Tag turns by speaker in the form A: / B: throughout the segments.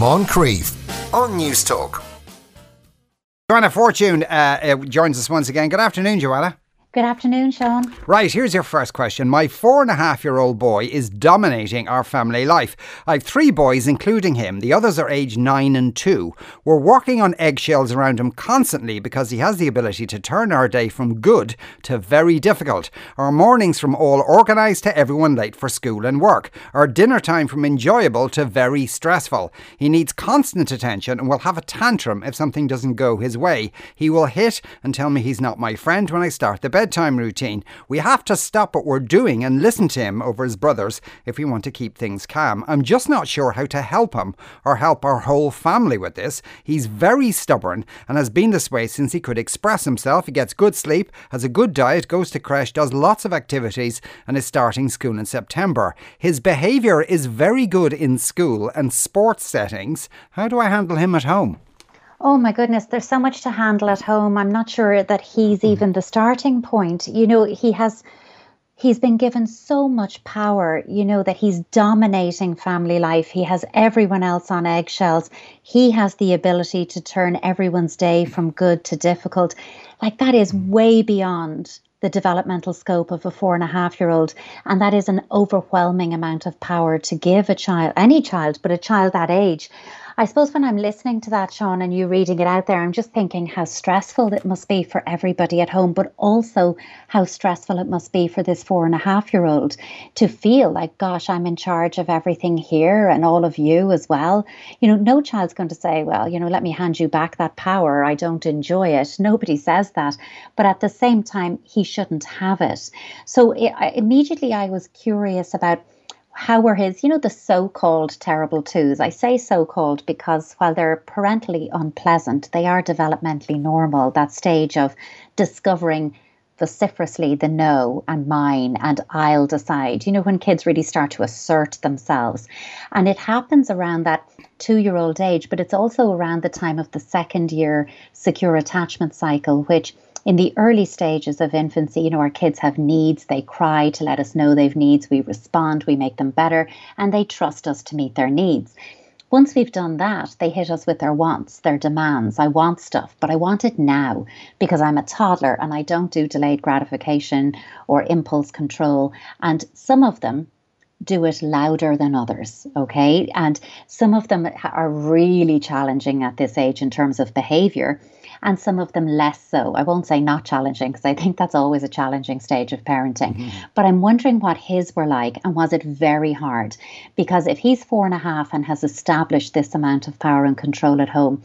A: Moncrieff on News Talk.
B: Joanna Fortune uh, uh, joins us once again. Good afternoon, Joanna.
C: Good afternoon, Sean.
B: Right, here's your first question. My four and a half year old boy is dominating our family life. I've three boys, including him. The others are aged nine and two. We're walking on eggshells around him constantly because he has the ability to turn our day from good to very difficult. Our mornings from all organised to everyone late for school and work. Our dinner time from enjoyable to very stressful. He needs constant attention and will have a tantrum if something doesn't go his way. He will hit and tell me he's not my friend when I start the bedtime routine. We have to stop what we're doing and listen to him over his brothers if we want to keep things calm. I'm just not sure how to help him or help our whole family with this. He's very stubborn and has been this way since he could express himself. He gets good sleep, has a good diet, goes to creche, does lots of activities, and is starting school in September. His behaviour is very good in school and sports settings. How do I handle him at home?
C: Oh my goodness, there's so much to handle at home. I'm not sure that he's mm. even the starting point. You know, he has he's been given so much power, you know, that he's dominating family life. He has everyone else on eggshells. He has the ability to turn everyone's day from good to difficult. Like that is way beyond the developmental scope of a four and a half year old. And that is an overwhelming amount of power to give a child, any child, but a child that age. I suppose when I'm listening to that, Sean, and you reading it out there, I'm just thinking how stressful it must be for everybody at home, but also how stressful it must be for this four and a half year old to feel like, gosh, I'm in charge of everything here and all of you as well. You know, no child's going to say, well, you know, let me hand you back that power. I don't enjoy it. Nobody says that. But at the same time, he shouldn't have it. So eh, it, immediately I was curious about how were his, you know, the so called terrible twos? I say so called because while they're parentally unpleasant, they are developmentally normal. That stage of discovering vociferously the no and mine and I'll decide. You know, when kids really start to assert themselves. And it happens around that two year old age, but it's also around the time of the second year secure attachment cycle, which in the early stages of infancy, you know, our kids have needs. They cry to let us know they've needs. We respond, we make them better, and they trust us to meet their needs. Once we've done that, they hit us with their wants, their demands. I want stuff, but I want it now because I'm a toddler and I don't do delayed gratification or impulse control. And some of them, do it louder than others, okay? And some of them are really challenging at this age in terms of behavior and some of them less so. I won't say not challenging because I think that's always a challenging stage of parenting. Mm-hmm. But I'm wondering what his were like and was it very hard? Because if he's four and a half and has established this amount of power and control at home,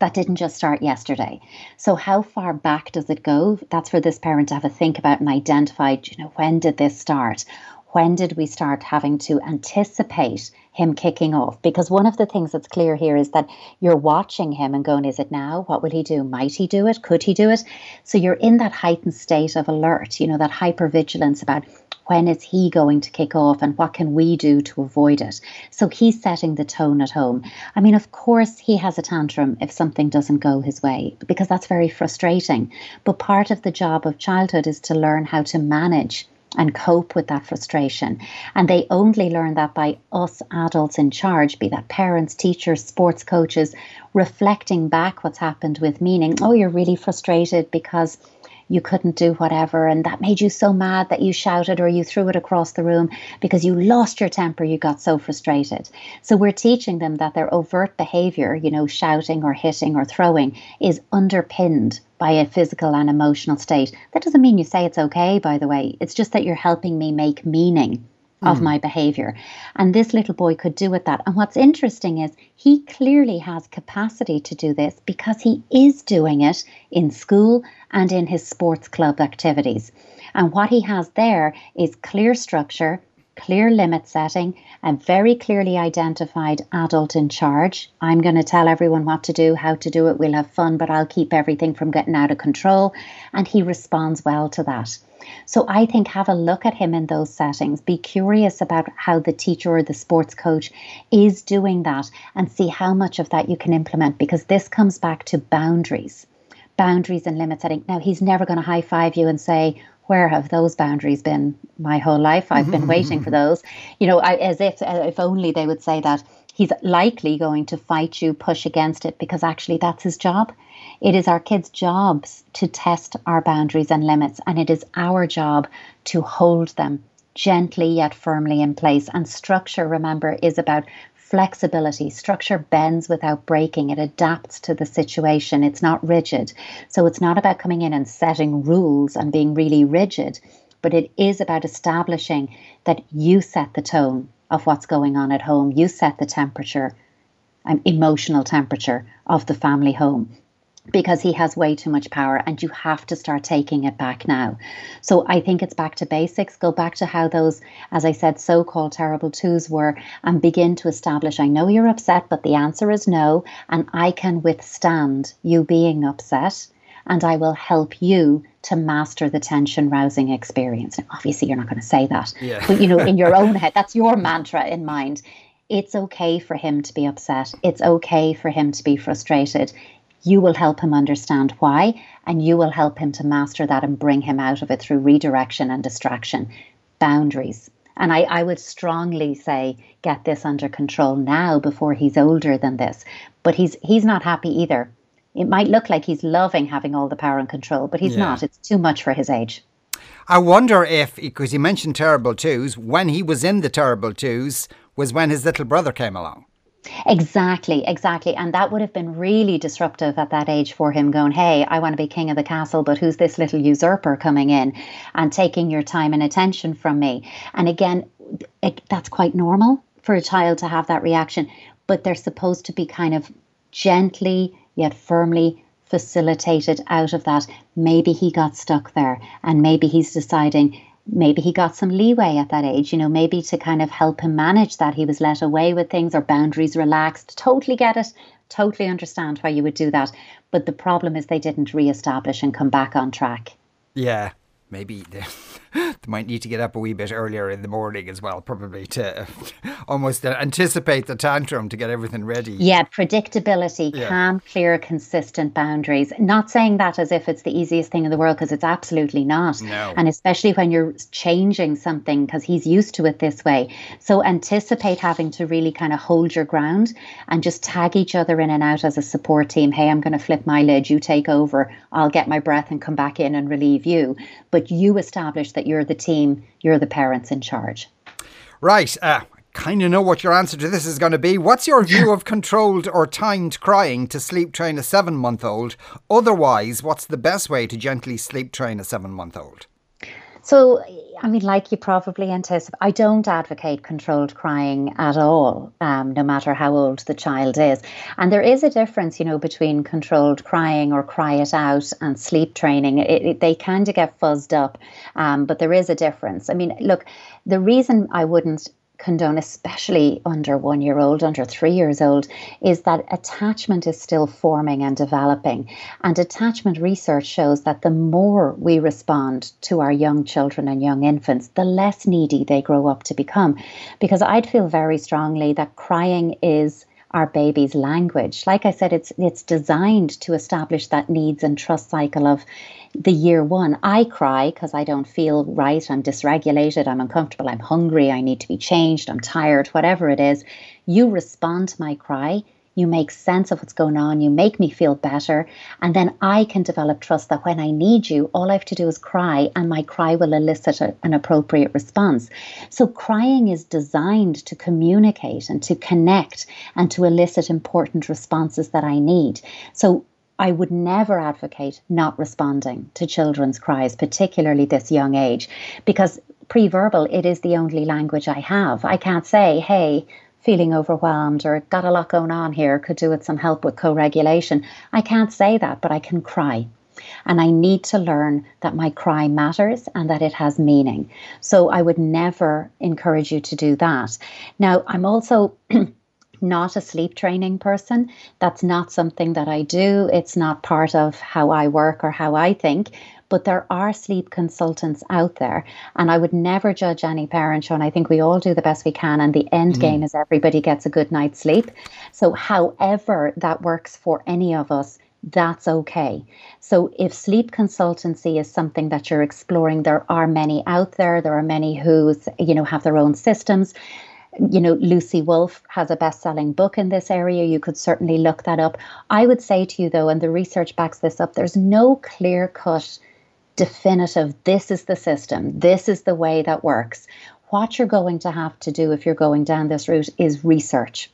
C: that didn't just start yesterday. So how far back does it go? That's for this parent to have a think about and identify, you know, when did this start? When did we start having to anticipate him kicking off. Because one of the things that's clear here is that you're watching him and going, is it now? What will he do? Might he do it? Could he do it? So you're in that heightened state of alert, you know, that hypervigilance about when is he going to kick off and what can we do to avoid it? So he's setting the tone at home. I mean, of course, he has a tantrum if something doesn't go his way because that's very frustrating. But part of the job of childhood is to learn how to manage and cope with that frustration. And they only learn that by us adults in charge, be that parents, teachers, sports coaches, reflecting back what's happened with meaning, oh, you're really frustrated because you couldn't do whatever and that made you so mad that you shouted or you threw it across the room because you lost your temper you got so frustrated. So we're teaching them that their overt behavior you know shouting or hitting or throwing is underpinned by a physical and emotional state. That doesn't mean you say it's okay by the way. It's just that you're helping me make meaning of mm. my behavior. And this little boy could do with that. And what's interesting is he clearly has capacity to do this because he is doing it in school and in his sports club activities. And what he has there is clear structure, clear limit setting, and very clearly identified adult in charge. I'm going to tell everyone what to do, how to do it. We'll have fun, but I'll keep everything from getting out of control. And he responds well to that. So I think have a look at him in those settings. Be curious about how the teacher or the sports coach is doing that and see how much of that you can implement because this comes back to boundaries. Boundaries and limit setting. Now, he's never going to high five you and say, where have those boundaries been my whole life? I've been waiting for mm-hmm. those. You know, I, as if uh, if only they would say that He's likely going to fight you, push against it, because actually that's his job. It is our kids' jobs to test our boundaries and limits, and it is our job to hold them gently yet firmly in place. And structure, remember, is about flexibility. Structure bends without breaking, it adapts to the situation, it's not rigid. So it's not about coming in and setting rules and being really rigid, but it is about establishing that you set the tone of what's going on at home, you set the temperature, um, emotional temperature of the family home because he has way too much power and you have to start taking it back now. So I think it's back to basics. Go back to how those, as I said, so called terrible twos were and begin to establish I know you're upset, but the answer is no. And I can withstand you being upset and I will help you to master the tension rousing experience. Now, obviously, you're not going to say that, yeah. but you know, in your own head, that's your mantra in mind. It's okay for him to be upset. It's okay for him to be frustrated you will help him understand why, and you will help him to master that and bring him out of it through redirection and distraction. Boundaries. And I, I would strongly say get this under control now before he's older than this. But he's he's not happy either. It might look like he's loving having all the power and control, but he's yeah. not. It's too much for his age.
B: I wonder if, because you mentioned terrible twos, when he was in the terrible twos was when his little brother came along.
C: Exactly, exactly. And that would have been really disruptive at that age for him going, Hey, I want to be king of the castle, but who's this little usurper coming in and taking your time and attention from me? And again, it, that's quite normal for a child to have that reaction, but they're supposed to be kind of gently yet firmly facilitated out of that. Maybe he got stuck there and maybe he's deciding maybe he got some leeway at that age, you know, maybe to kind of help him manage that. He was let away with things or boundaries relaxed. Totally get it. Totally understand why you would do that. But the problem is they didn't re-establish and come back on track.
B: Yeah maybe they, might need to get up a wee bit earlier in the morning as well, probably to almost anticipate the tantrum to get everything ready.
C: Yeah, predictability, yeah. calm, clear, consistent boundaries. Not saying that as if it's the easiest thing in the world, because it's absolutely not.
B: No.
C: And especially when you're changing something, because he's used to it this way. So anticipate having to really kind of hold your ground and just tag each other in and out as a support team. Hey, I'm going to flip my lid, you take over, I'll get my breath and come back in and relieve you. But you establish that you're the team, you're the parents in charge.
B: Right. Uh, kind of know what your answer to this is going to be. What's your view of controlled or timed crying to sleep train a seven month old? Otherwise, what's the best way to gently sleep train a seven month old?
C: So, I mean, like you probably anticipate, I don't advocate controlled crying at all, um, no matter how old the child is. And there is a difference, you know, between controlled crying or cry it out and sleep training. It, it, they kind of get fuzzed up, um, but there is a difference. I mean, look, the reason I wouldn't condone, especially under one year old, under three years old, is that attachment is still forming and developing. And attachment research shows that the more we respond to our young children and young infants, the less needy they grow up to become. Because I'd feel very strongly that crying is our baby's language. Like I said, it's it's designed to establish that needs and trust cycle of the year one. I cry because I don't feel right. I'm dysregulated. I'm uncomfortable. I'm hungry. I need to be changed. I'm tired. Whatever it is, you respond to my cry you make sense of what's going on, you make me feel better, and then I can develop trust that when I need you, all I have to do is cry, and my cry will elicit a, an appropriate response. So, crying is designed to communicate and to connect and to elicit important responses that I need. So, I would never advocate not responding to children's cries, particularly this young age, because pre verbal, it is the only language I have. I can't say, hey, feeling overwhelmed or got a lot going on here, could do with some help with co regulation. I can't say that, but I can cry. And I need to learn that my cry matters and that it has meaning. So I would never encourage you to do that. Now, I'm also. not a sleep training person. That's not something that I do. It's not part of how I work or how I think but there are sleep consultants out there. And I would never judge any parent, Sean. I think we all do the best we can. And the end mm-hmm. game is everybody gets a good night's sleep. So, however that works for any of us, that's okay. So, if sleep consultancy is something that you're exploring, there are many out there. There are many who, you know, have their own systems You know, Lucy Wolfe has a best selling book in this area. You could certainly look that up. I would say to you, though, and the research backs this up, there's no clear cut, definitive, this is the system, this is the way that works. What you're going to have to do if you're going down this route is research.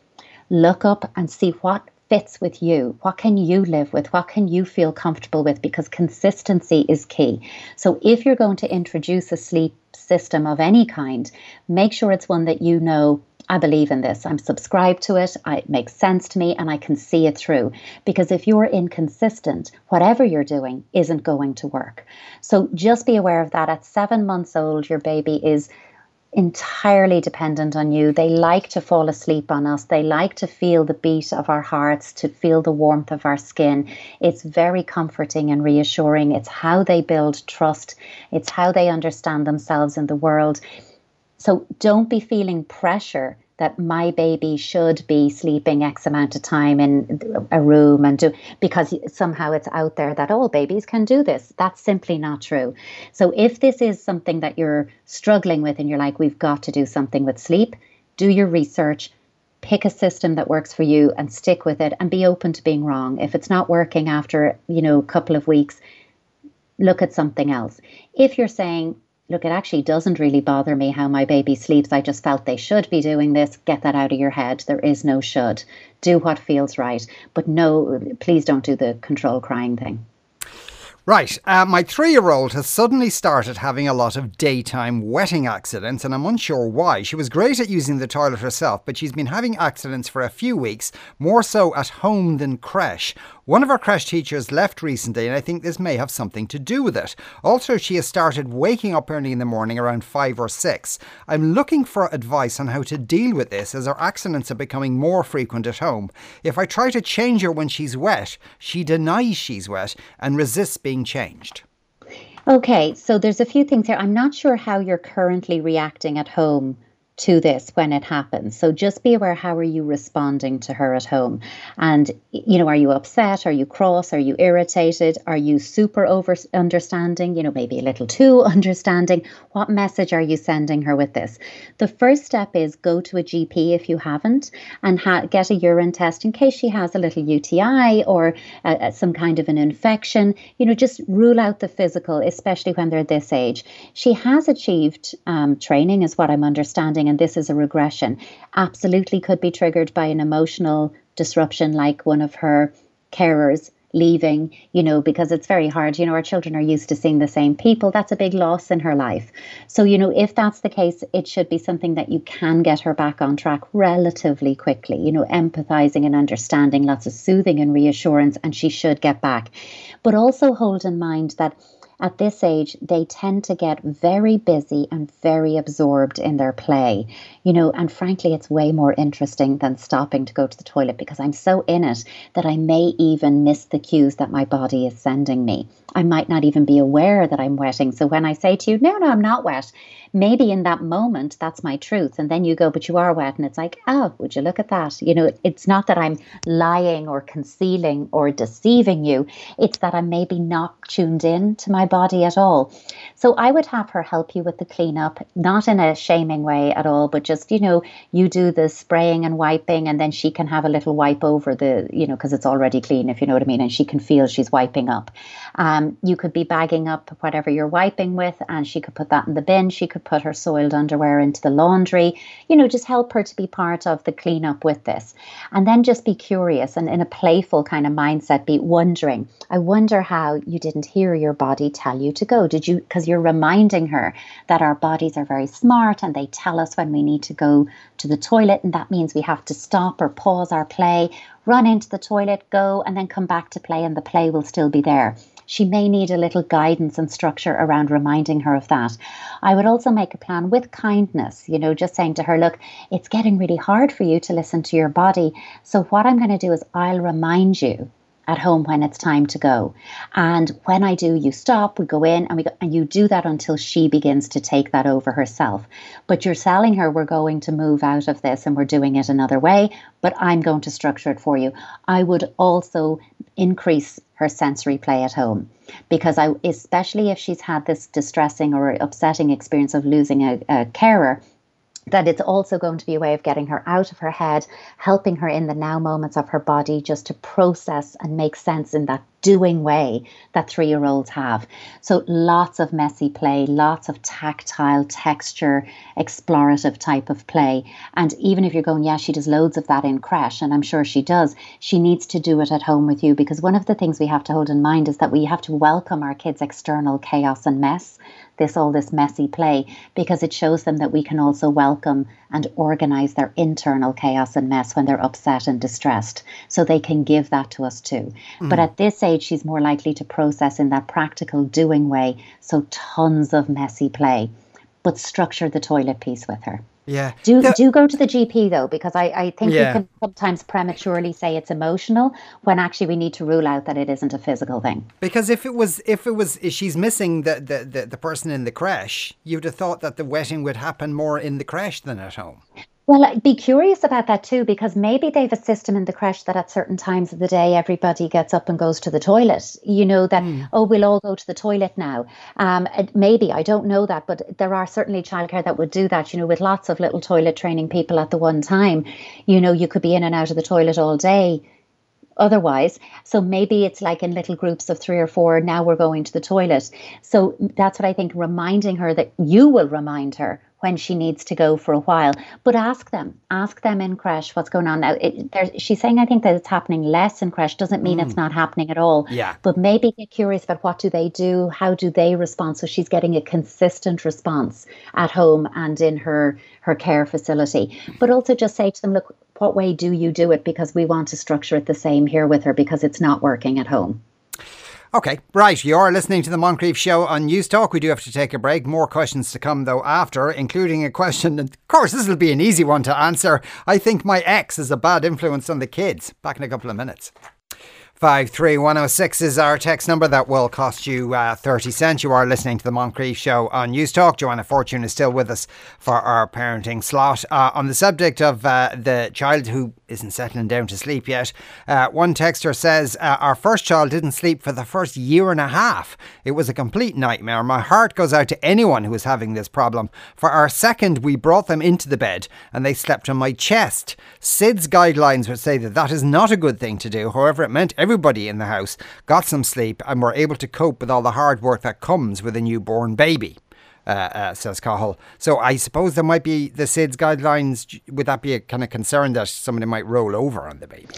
C: Look up and see what fits with you. What can you live with? What can you feel comfortable with? Because consistency is key. So if you're going to introduce a sleep system of any kind, make sure it's one that you know I believe in this. I'm subscribed to it. it makes sense to me and I can see it through. Because if you're inconsistent, whatever you're doing isn't going to work. So just be aware of that. At seven months old, your baby is entirely dependent on you. They like to fall asleep on us. They like to feel the beat of our hearts, to feel the warmth of our skin. It's very comforting and reassuring. It's how they build trust, it's how they understand themselves in the world. So don't be feeling pressure that my baby should be sleeping X amount of time in a room and do because somehow it's out there that all babies can do this. That's simply not true. So if this is something that you're struggling with and you're like, we've got to do something with sleep, do your research, pick a system that works for you and stick with it and be open to being wrong. If it's not working after, you know, a couple of weeks, look at something else. If you're saying, look, it actually doesn't really bother me how my baby sleeps. I just felt they should be doing this. Get that out of your head. There is no should. Do what feels right. But no, please don't do the control crying thing.
B: Right, uh, my three year old has suddenly started having a lot of daytime wetting accidents, and I'm unsure why. She was great at using the toilet herself, but she's been having accidents for a few weeks, more so at home than creche. One of our creche teachers left recently, and I think this may have something to do with it. Also, she has started waking up early in the morning around five or six. I'm looking for advice on how to deal with this as her accidents are becoming more frequent at home. If I try to change her when she's wet, she denies she's wet and resists being changed.
C: Okay, so there's a few things here. I'm not sure how you're currently reacting at home to this when it happens. So just be aware how are you responding to her at home? And you know, are you upset? Are you cross? Are you irritated? Are you super over understanding? You know, maybe a little too understanding. What message are you sending her with this? The first step is go to a GP if you haven't and ha- get a urine test in case she has a little UTI or uh, some kind of an infection. You know, just rule out the physical, especially when they're this age. She has achieved um, training, is what I'm understanding and this is a regression, absolutely could be triggered by an emotional disruption like one of her carers leaving, you know, because it's very hard. You know, our children are used to seeing the same people. That's a big loss in her life. So, you know, if that's the case, it should be something that you can get her back on track relatively quickly, you know, empathizing and understanding, lots of soothing and reassurance, and she should get back. But also hold in mind that at this age, they tend to get very busy and very absorbed in their play. You know, and frankly, it's way more interesting than stopping to go to the toilet because I'm so in it that I may even miss the cues that my body is sending me. I might not even be aware that I'm wetting. So when I say to you, no, no, I'm not wet, maybe in that moment that's my truth and then you go but you are wet and it's like oh would you look at that? You know it's not that i'm lying or concealing or deceiving you it's that i'm maybe not tuned in to my body at all. So i would have her help you with the cleanup not in a shaming way at all but just you know you do the spraying and wiping and then she can have a little wipe over the you know because it's already clean if you know what i mean and she can feel she's wiping up. Um, you could be bagging up whatever you're wiping with and she could put that in the bin she could could put her soiled underwear into the laundry, you know, just help her to be part of the cleanup with this. And then just be curious and in a playful kind of mindset, be wondering, I wonder how you didn't hear your body tell you to go. Did you, because you're reminding her that our bodies are very smart and they tell us when we need to go to the toilet. And that means we have to stop or pause our play, run into the toilet, go, and then come back to play, and the play will still be there she may need a little guidance and structure around reminding her of that. I would also make a plan with kindness, you know, just saying to her, look, it's getting really hard for you to listen to your body. So, what I'm going to do is I'll remind you at home when it's time to go. And when I do, you stop, we go in, and we go, and you do that until she begins to take that over herself. But you're telling her we're going to move out of this and we're doing it another way, but I'm going to structure it for you. I would also increase her sensory play at home because I especially if she's had this distressing or upsetting experience of losing a, a carer that it's also going to be a way of getting her out of her head, helping her in the now moments of her body just to process and make sense in that doing way that three year olds have. So lots of messy play, lots of tactile, texture, explorative type of play. And even if you're going, yeah, she does loads of that in creche, and I'm sure she does, she needs to do it at home with you because one of the things we have to hold in mind is that we have to welcome our kids' external chaos and mess this all this messy play because it shows them that we can also welcome and organize their internal chaos and mess when they're upset and distressed so they can give that to us too mm. but at this age she's more likely to process in that practical doing way so tons of messy play but structure the toilet piece with her
B: yeah.
C: Do do go to the GP though, because I, I think yeah. we can sometimes prematurely say it's emotional when actually we need to rule out that it isn't a physical thing.
B: Because if it was if it was if she's missing the, the, the, the person in the creche, you'd have thought that the wetting would happen more in the creche than at home.
C: Well, I'd be curious about that too, because maybe they've a system in the creche that at certain times of the day everybody gets up and goes to the toilet. You know that mm. oh, we'll all go to the toilet now. Um, maybe I don't know that, but there are certainly childcare that would do that. You know, with lots of little toilet training people at the one time. You know, you could be in and out of the toilet all day otherwise. So maybe it's like in little groups of three or four, now we're going to the toilet. So that's what I think, reminding her that you will remind her when she needs to go for a while. But ask them, ask them in creche what's going on now. It, she's saying I think that it's happening less in creche doesn't mean mm. it's not happening at all.
B: Yeah.
C: But maybe get curious about what do they do, how do they respond, so she's getting a consistent response at home and in her her care facility. But also just say to them, look, what way do you do it? Because we want to structure it the same here with her because it's not working at home.
B: Okay, right. You're listening to the Moncrieff Show on News Talk. We do have to take a break. More questions to come, though, after, including a question. Of course, this will be an easy one to answer. I think my ex is a bad influence on the kids. Back in a couple of minutes. 53106 is our text number that will cost you uh, 30 cents. You are listening to the Moncrieff Show on News Talk. Joanna Fortune is still with us for our parenting slot. Uh, on the subject of uh, the child who isn't settling down to sleep yet, uh, one texter says, uh, Our first child didn't sleep for the first year and a half. It was a complete nightmare. My heart goes out to anyone who is having this problem. For our second, we brought them into the bed and they slept on my chest. SIDS guidelines would say that that is not a good thing to do. However, it meant everybody in the house got some sleep and were able to cope with all the hard work that comes with a newborn baby. Uh, uh, says Cahill. So I suppose there might be the SIDS guidelines. Would that be a kind of concern that somebody might roll over on the baby?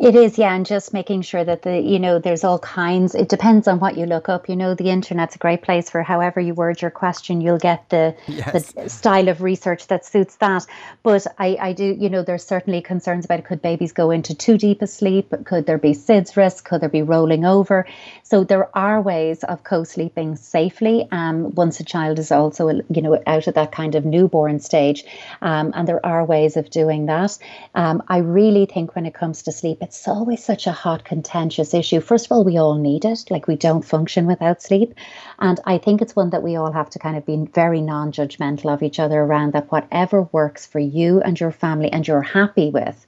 C: It is, yeah, and just making sure that the you know there's all kinds. It depends on what you look up. You know, the internet's a great place for however you word your question, you'll get the yes. the style of research that suits that. But I, I do, you know, there's certainly concerns about could babies go into too deep a sleep? Could there be SIDS risk? Could there be rolling over? So there are ways of co-sleeping safely. Um, once a child is also you know out of that kind of newborn stage, um, and there are ways of doing that. Um, I really think when it comes to sleep it's always such a hot, contentious issue. First of all, we all need it. Like we don't function without sleep. And I think it's one that we all have to kind of be very non judgmental of each other around that whatever works for you and your family and you're happy with,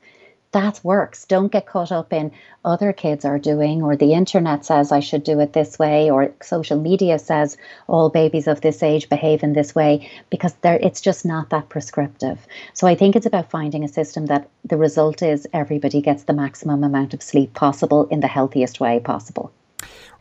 C: that works. Don't get caught up in other kids are doing, or the internet says I should do it this way, or social media says all babies of this age behave in this way, because it's just not that prescriptive. So I think it's about finding a system that the result is everybody gets the maximum amount of sleep possible in the healthiest way possible.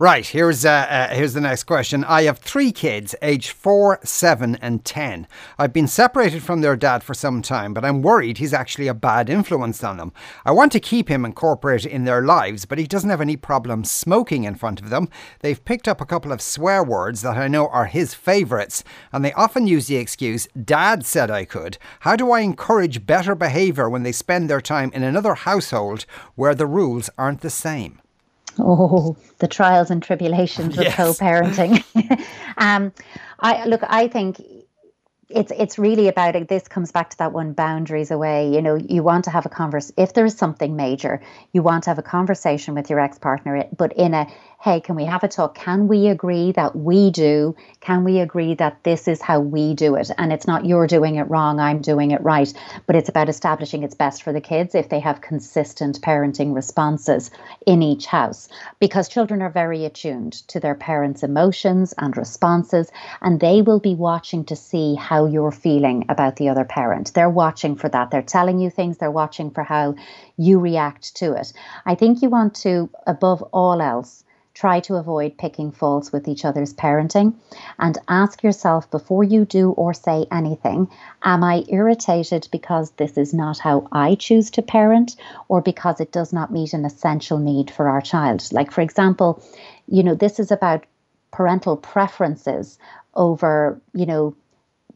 B: Right, here's uh, uh, here's the next question. I have three kids, aged four, seven, and ten. I've been separated from their dad for some time, but I'm worried he's actually a bad influence on them. I want to keep him incorporated in their lives, but he doesn't have any problem smoking in front of them. They've picked up a couple of swear words that I know are his favourites, and they often use the excuse, "Dad said I could." How do I encourage better behaviour when they spend their time in another household where the rules aren't the same?
C: Oh, the trials and tribulations of yes. co-parenting. um, I look. I think it's it's really about it. This comes back to that one boundaries away. You know, you want to have a converse. If there is something major, you want to have a conversation with your ex partner, but in a hey, can we have a talk? Can we agree that we do? Can we agree that this is how we do it? And it's not you're doing it wrong, I'm doing it right, but it's about establishing it's best for the kids if they have consistent parenting responses in each house. Because children are very attuned to their parents' emotions and responses, and they will be watching to see how you're feeling about the other parent. They're watching for that. They're telling you things, they're watching for how you react to it. I think you want to, above all else, try to avoid picking faults with each other's parenting and ask yourself before you do or say anything Am I irritated because this is not how I choose to parent or because it does not meet an essential need for our child? Like, for example, you know, this is about parental preferences over, you know,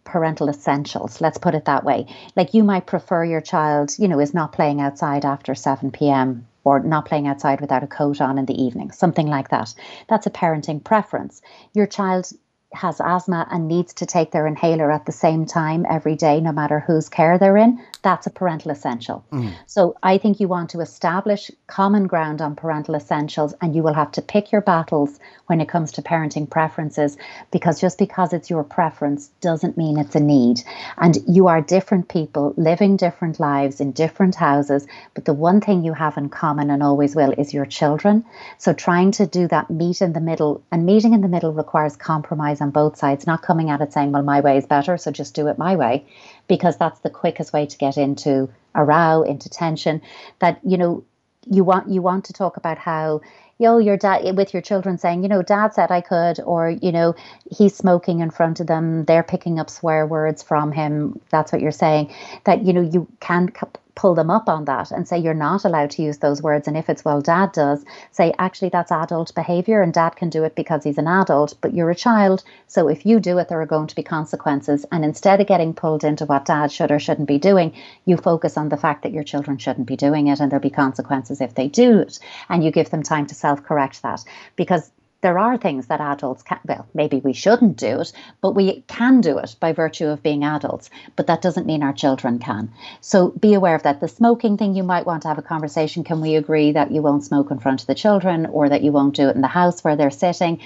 C: parental essentials. Let's put it that way. Like you might prefer your child, you know, is not playing outside after 7 p.m. or not playing outside without a coat on in the evening, something like that. That's a parenting preference. Your child has asthma and needs to take their inhaler at the same time every day, no matter whose care they're in, that's a parental essential. Mm. So I think you want to establish common ground on parental essentials, and you will have to pick your battles when it comes to parenting preferences because just because it's your preference doesn't mean it's a need. And you are different people living different lives in different houses, but the one thing you have in common and always will is your children. So trying to do that meet in the middle, and meeting in the middle requires compromise on both sides, not coming at it saying, well, my way is better, so just do it my way because that's the quickest way to get into a row, into tension. That you know, you want you want to talk about how yo your dad with your children saying you know dad said i could or you know he's smoking in front of them they're picking up swear words from him that's what you're saying that you know you can pull them up on that and say you're not allowed to use those words. And if it's, well, dad does, say, actually, that's adult behavior and dad can do it because he's an adult, but you're a child. So if you do it, there are going to be consequences. And instead of getting pulled into what dad should or shouldn't be doing, you focus on the fact that your children shouldn't be doing it and there'll be consequences if they do it. And you give them time to self correct that because there are things that adults can, well, maybe we shouldn't do it, but we can do it by virtue of being adults. But that doesn't mean our children can. So be aware of that. The smoking thing, you might want to have a conversation. Can we agree that you won't smoke in front of the children or that you won't do it in the house where they're sitting?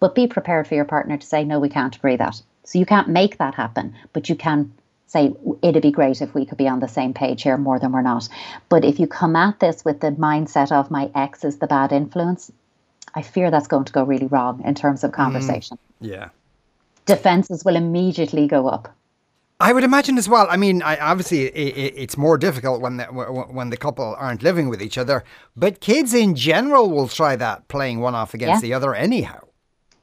C: But be prepared for your partner to say, no, we can't agree that. So you can't make that happen, but you can say it'd be great if we could be on the same page here more than we're not. But if you come at this with the mindset of my ex is the bad influence, I fear that's going to go really wrong in terms of mm. conversation.
B: Mm, yeah.
C: Defenses will immediately go up.
B: I would imagine as well. I mean, I, obviously, it, it's more difficult when the, when the couple aren't living with each other, but kids in general will try that, playing one off against yeah. the other anyhow.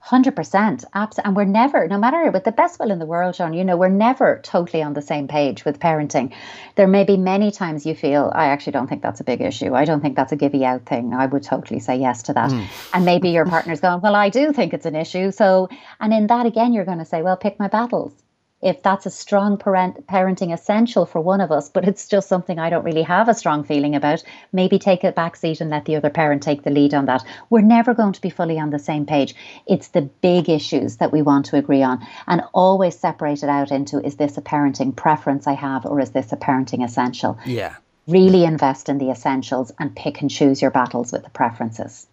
C: Hundred percent, absolutely. And we're never, no matter with the best will in the world, John. You know, we're never totally on the same page with parenting. There may be many times you feel, I actually don't think that's a big issue. I don't think that's a givey out thing. I would totally say yes to that. Mm. And maybe your partner's going, well, I do think it's an issue. So, and in that again, you're going to say, well, pick my battles if that's a strong parent, parenting essential for one of us, but it's just something I don't really have a strong feeling about, maybe take a back seat and let the other parent take the lead on that. We're never going to be fully on the same page. It's the big issues that we want to agree on and always separate it out into is this a parenting preference I have or is this a parenting essential?
B: Yeah.
C: Really invest in the essentials and pick and choose your battles with the preferences.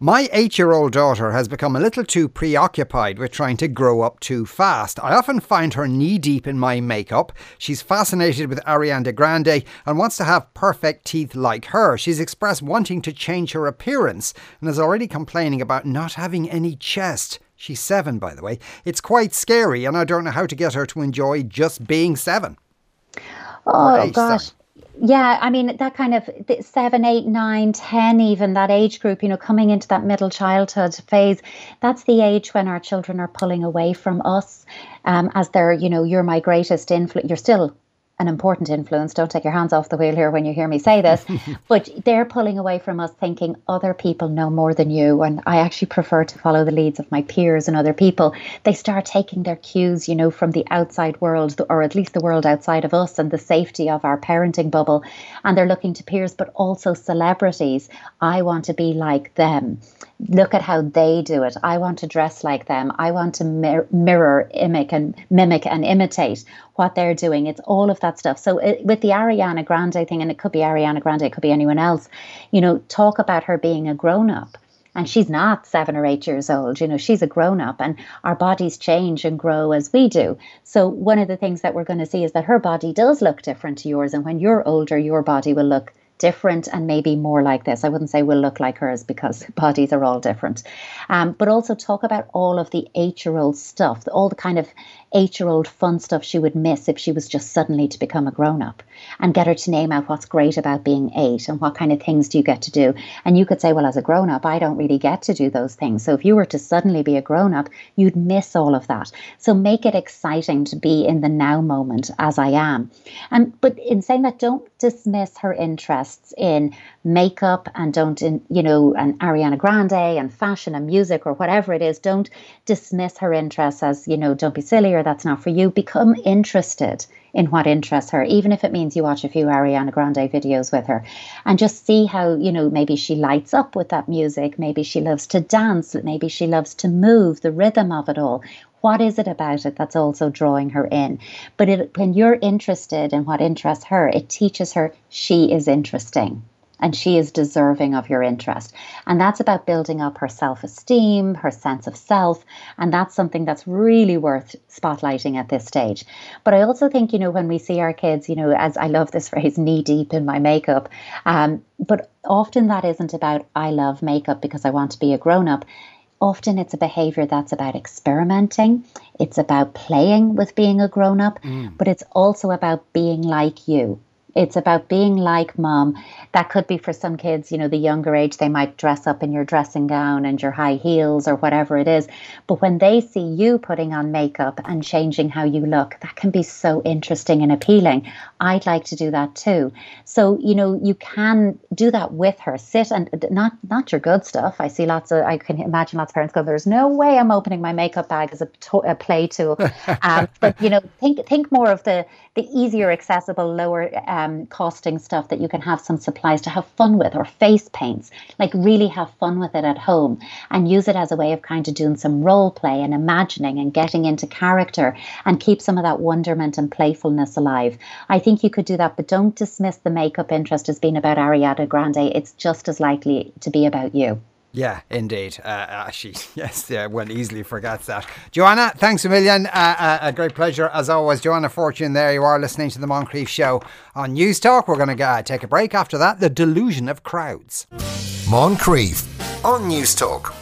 B: My eight year old daughter has become a little too preoccupied with trying to grow up too fast. I often find her knee deep in my makeup. She's fascinated with Ariana Grande and wants to have perfect teeth like her. She's expressed wanting to change her appearance and is already complaining about not having any chest. She's seven, by the way. It's quite scary, and I don't know how to get her to enjoy just being seven.
C: Oh, gosh yeah i mean that kind of seven eight nine ten even that age group you know coming into that middle childhood phase that's the age when our children are pulling away from us um, as they're you know you're my greatest influence you're still an important influence. Don't take your hands off the wheel here when you hear me say this. but they're pulling away from us thinking other people know more than you. And I actually prefer to follow the leads of my peers and other people. They start taking their cues, you know, from the outside world, or at least the world outside of us and the safety of our parenting bubble. And they're looking to peers, but also celebrities. I want to be like them look at how they do it. I want to dress like them. I want to mir- mirror, mimic, and mimic and imitate what they're doing. It's all of that stuff. So it, with the Ariana Grande thing, and it could be Ariana Grande, it could be anyone else. You know, talk about her being a grown up. And she's not seven or eight years old. You know, she's a grown up, and our bodies change and grow as we do. So, one of the things that we're going to see is that her body does look different to yours. And when you're older, your body will look different and maybe more like this. I wouldn't say will look like hers because bodies are all different. Um, but also talk about all of the eight year old stuff, all the kind of eight year old fun stuff she would miss if she was just suddenly to become a grown up and get her to name out what's great about being eight and what kind of things do you get to do. And you could say, well, as a grown up, I don't really get to do those things. So if you were to suddenly be a grown up, you'd miss all of that. So make it exciting to be in the now moment as I am. And but in saying that, don't dismiss her interests in makeup and don't in you know and Ariana Grande and fashion and music or whatever it is. Don't dismiss her interests as you know don't be silly or that's not for you. Become interested in what interests her, even if it means you watch a few Ariana Grande videos with her and just see how, you know, maybe she lights up with that music. Maybe she loves to dance. Maybe she loves to move, the rhythm of it all. What is it about it that's also drawing her in? But it, when you're interested in what interests her, it teaches her she is interesting and she is deserving of your interest. And that's about building up her self esteem, her sense of self. And that's something that's really worth spotlighting at this stage. But I also think, you know, when we see our kids, you know, as I love this phrase, knee deep in my makeup, um, but often that isn't about I love makeup because I want to be a grown up. Often it's a behavior that's about experimenting. It's about playing with being a grown up, mm. but it's also about being like you it's about being like mom. That could be for some kids, you know, the younger age, they might dress up in your dressing gown and your high heels or whatever it is. But when they see you putting on makeup and changing how you look, that can be so interesting and appealing. I'd like to do that too. So, you know, you can do that with her. Sit and not not your good stuff. I see lots of I can imagine lots of parents go, There's no way I'm opening my makeup bag as a, to- a play tool. um, but you know, think think more of the the easier accessible, lower um, um, costing stuff that you can have some supplies to have fun with, or face paints. Like really have fun with it at home and use it as a way of kind of doing some role play and imagining and getting into character and keep some of that wonderment and playfulness alive. I think you could do that, but don't dismiss the makeup interest as being about Ariana Grande. It's just as likely to be about you.
B: Yeah, indeed. Uh, uh, she, yes, yeah, easily forgets that. Joanna, thanks a million. Uh, uh, a great pleasure as always. Joanna Fortune, there you are listening to the Moncrieff Show on News Talk. We're going to uh, take a break after that. The delusion of crowds.
A: Moncrieff on News Talk.